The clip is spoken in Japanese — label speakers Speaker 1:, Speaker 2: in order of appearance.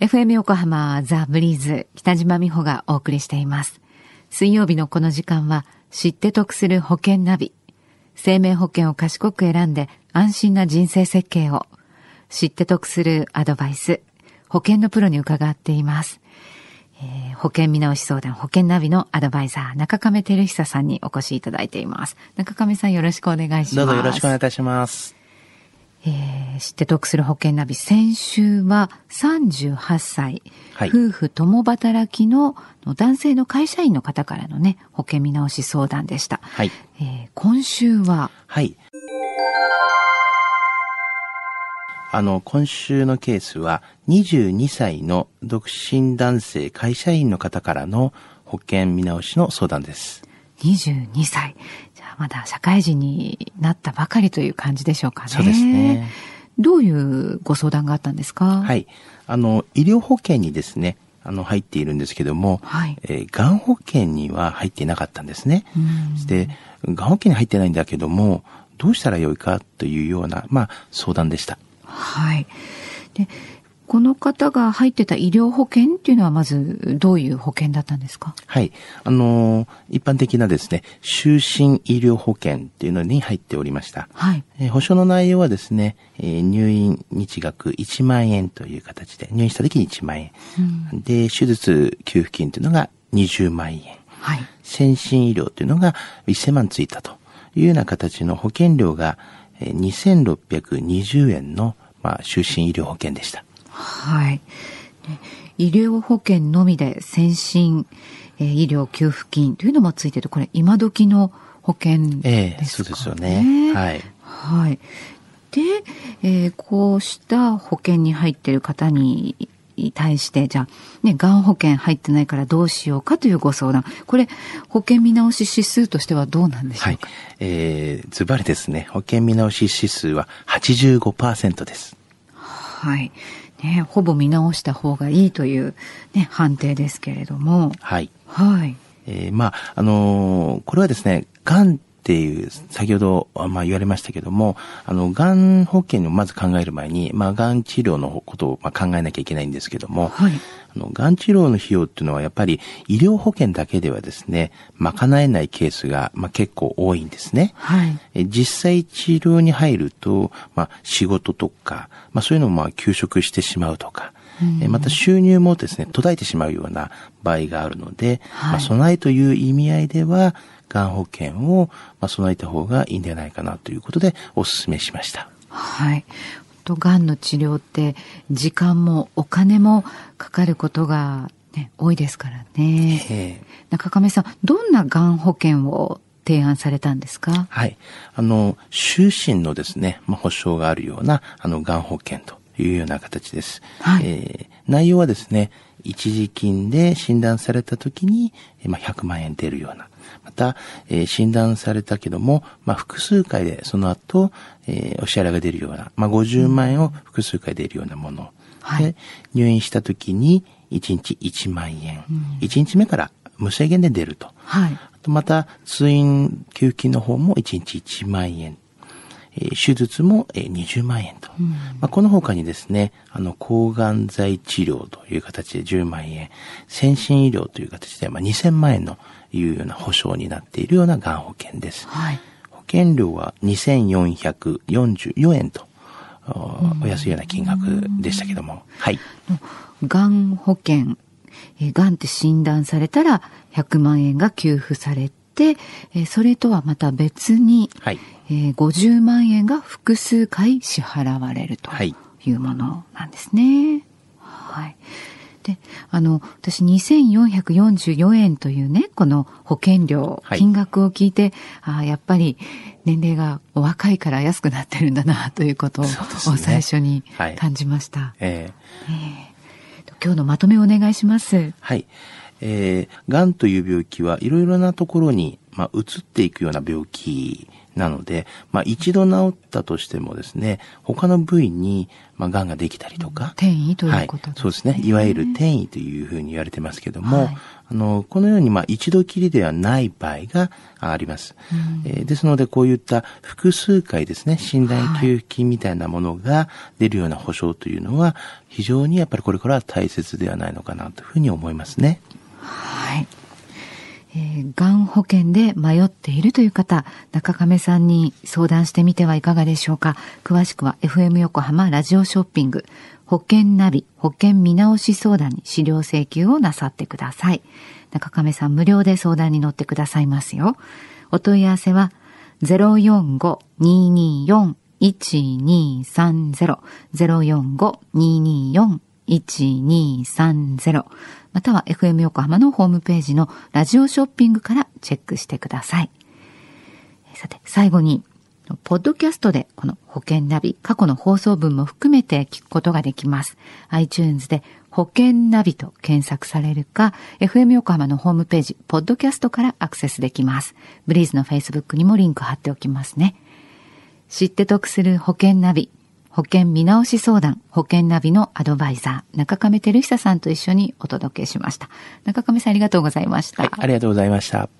Speaker 1: FM 横浜ザ・ブリーズ北島美穂がお送りしています。水曜日のこの時間は知って得する保険ナビ。生命保険を賢く選んで安心な人生設計を知って得するアドバイス。保険のプロに伺っています。えー、保険見直し相談保険ナビのアドバイザー中亀照久さんにお越しいただいています。中亀さんよろしくお願いします。
Speaker 2: どうぞよろしくお願いいたします。
Speaker 1: えー、知って得する保険ナビ、先週は38歳、はい、夫婦共働きの男性の会社員の方からのね、保険見直し相談でした。はい。えー、今週は？
Speaker 2: はい。あの、今週のケースは、22歳の独身男性会社員の方からの保険見直しの相談です。
Speaker 1: 22歳。まだ社会人になったばかりという感じでしょうかね。
Speaker 2: そうですね。
Speaker 1: どういうご相談があったんですか？
Speaker 2: はい。あの、医療保険にですね、あの、入っているんですけども、はい。えー、がん保険には入っていなかったんですね。で、がん保険に入ってないんだけども、どうしたらよいかというような、まあ、相談でした。
Speaker 1: はい。で、この方が入ってた医療保険っていうのはまずどういう保険だったんですか？
Speaker 2: はい。あのー、一般的なですね、就寝医療保険っていうのに入っておりました。はい。えー、保証の内容はですね、えー、入院日額1万円という形で、入院した時に1万円。うん、で、手術給付金というのが20万円。はい。先進医療というのが1000万ついたというような形の保険料が2620円の、まあ、就寝医療保険でした。
Speaker 1: はい。医療保険のみで先進、えー、医療給付金というのもついてる、これ今時の保険ですかね。ええ
Speaker 2: そうですよね。はい。
Speaker 1: はい。で、えー、こうした保険に入っている方に対して、じゃあ、ね、がん保険入ってないからどうしようかというご相談。これ、保険見直し指数としてはどうなんでしょうか？はい。
Speaker 2: えー、ズバリですね、保険見直し指数は85%です。
Speaker 1: はい。ね、ほぼ見直した方がいいという、ね、判定ですけれども。
Speaker 2: はい。
Speaker 1: はい。
Speaker 2: えー、まあ、あのー、これはですね、がんっていう、先ほど、まあ、言われましたけども、あの、がん保険をまず考える前に、まあ、がん治療のことをまあ考えなきゃいけないんですけども、はい。あの、がん治療の費用っていうのはやっぱり医療保険だけではですね、賄えないケースが、まあ、結構多いんですね。はい。え実際治療に入ると、まあ、仕事とか、まあ、そういうのもまあ休職してしまうとか、うん、また収入もですね、途絶えてしまうような場合があるので、はい、まあ、備えという意味合いでは、がん保険を、まあ、備えた方がいいんじゃないかなということでお勧めしました。
Speaker 1: はい。と、がんの治療って時間もお金もかかることが、ね、多いですからね。えー、中亀さん、どんながん保険を提案されたんですか？
Speaker 2: はい。あの、終身のですね、まあ、保証があるような、あの、がん保険というような形です。はい。えー、内容はですね、一時金で診断された時に、まあ、100万円出るような。また、えー、診断されたけども、まあ、複数回でその後、えー、お支払いが出るような、まあ、50万円を複数回出るようなもの。はい、で入院した時に1日1万円。うん、1日目から無制限で出ると。はい、あとまた、通院給付金の方も1日1万円。えー、手術も、えー、20万円と。うん、まあ、この他にですね、あの、抗がん剤治療という形で10万円、先進医療という形で、まあ、2000万円のいうような保証になっているようながん保険です。はい、保険料は2444円と、お安いような金額でしたけども。はい。
Speaker 1: がん保険、えがんって診断されたら100万円が給付されて、えそれとはまた別に、はいえー、50万円が複数回支払われるというものなんですね。はい、はいで、あの、私2444円というね、この保険料、金額を聞いて、あやっぱり年齢がお若いから安くなってるんだな、ということを最初に感じました。はい、えー、えー、今日のまとめをお願いします。
Speaker 2: はい。えー、癌という病気はいろいろなところに、まあ、移っていくような病気なので、まあ一度治ったとしてもですね、他の部位に、まあ、癌ができたりとか。
Speaker 1: 転移ということですね、はい、
Speaker 2: そうですね。いわゆる転移というふうに言われてますけども、はい、あの、このように、まあ一度きりではない場合があります。うん、えー、ですので、こういった複数回ですね、診断給付金みたいなものが出るような保証というのは、非常にやっぱりこれからは大切ではないのかなというふうに思いますね。
Speaker 1: はい。えー、がん保険で迷っているという方、中亀さんに相談してみてはいかがでしょうか。詳しくは FM 横浜ラジオショッピング、保険ナビ、保険見直し相談に資料請求をなさってください。中亀さん無料で相談に乗ってくださいますよ。お問い合わせは045-224-1230 045-224-1230または FM 横浜のホームページのラジオショッピングからチェックしてください。さて、最後に、ポッドキャストでこの保険ナビ、過去の放送分も含めて聞くことができます。iTunes で保険ナビと検索されるか、FM 横浜のホームページ、ポッドキャストからアクセスできます。ブリーズの Facebook にもリンク貼っておきますね。知って得する保険ナビ。保険見直し相談、保険ナビのアドバイザー、中亀照久さんと一緒にお届けしました。中亀さんありがとうございました。
Speaker 2: はい、ありがとうございました。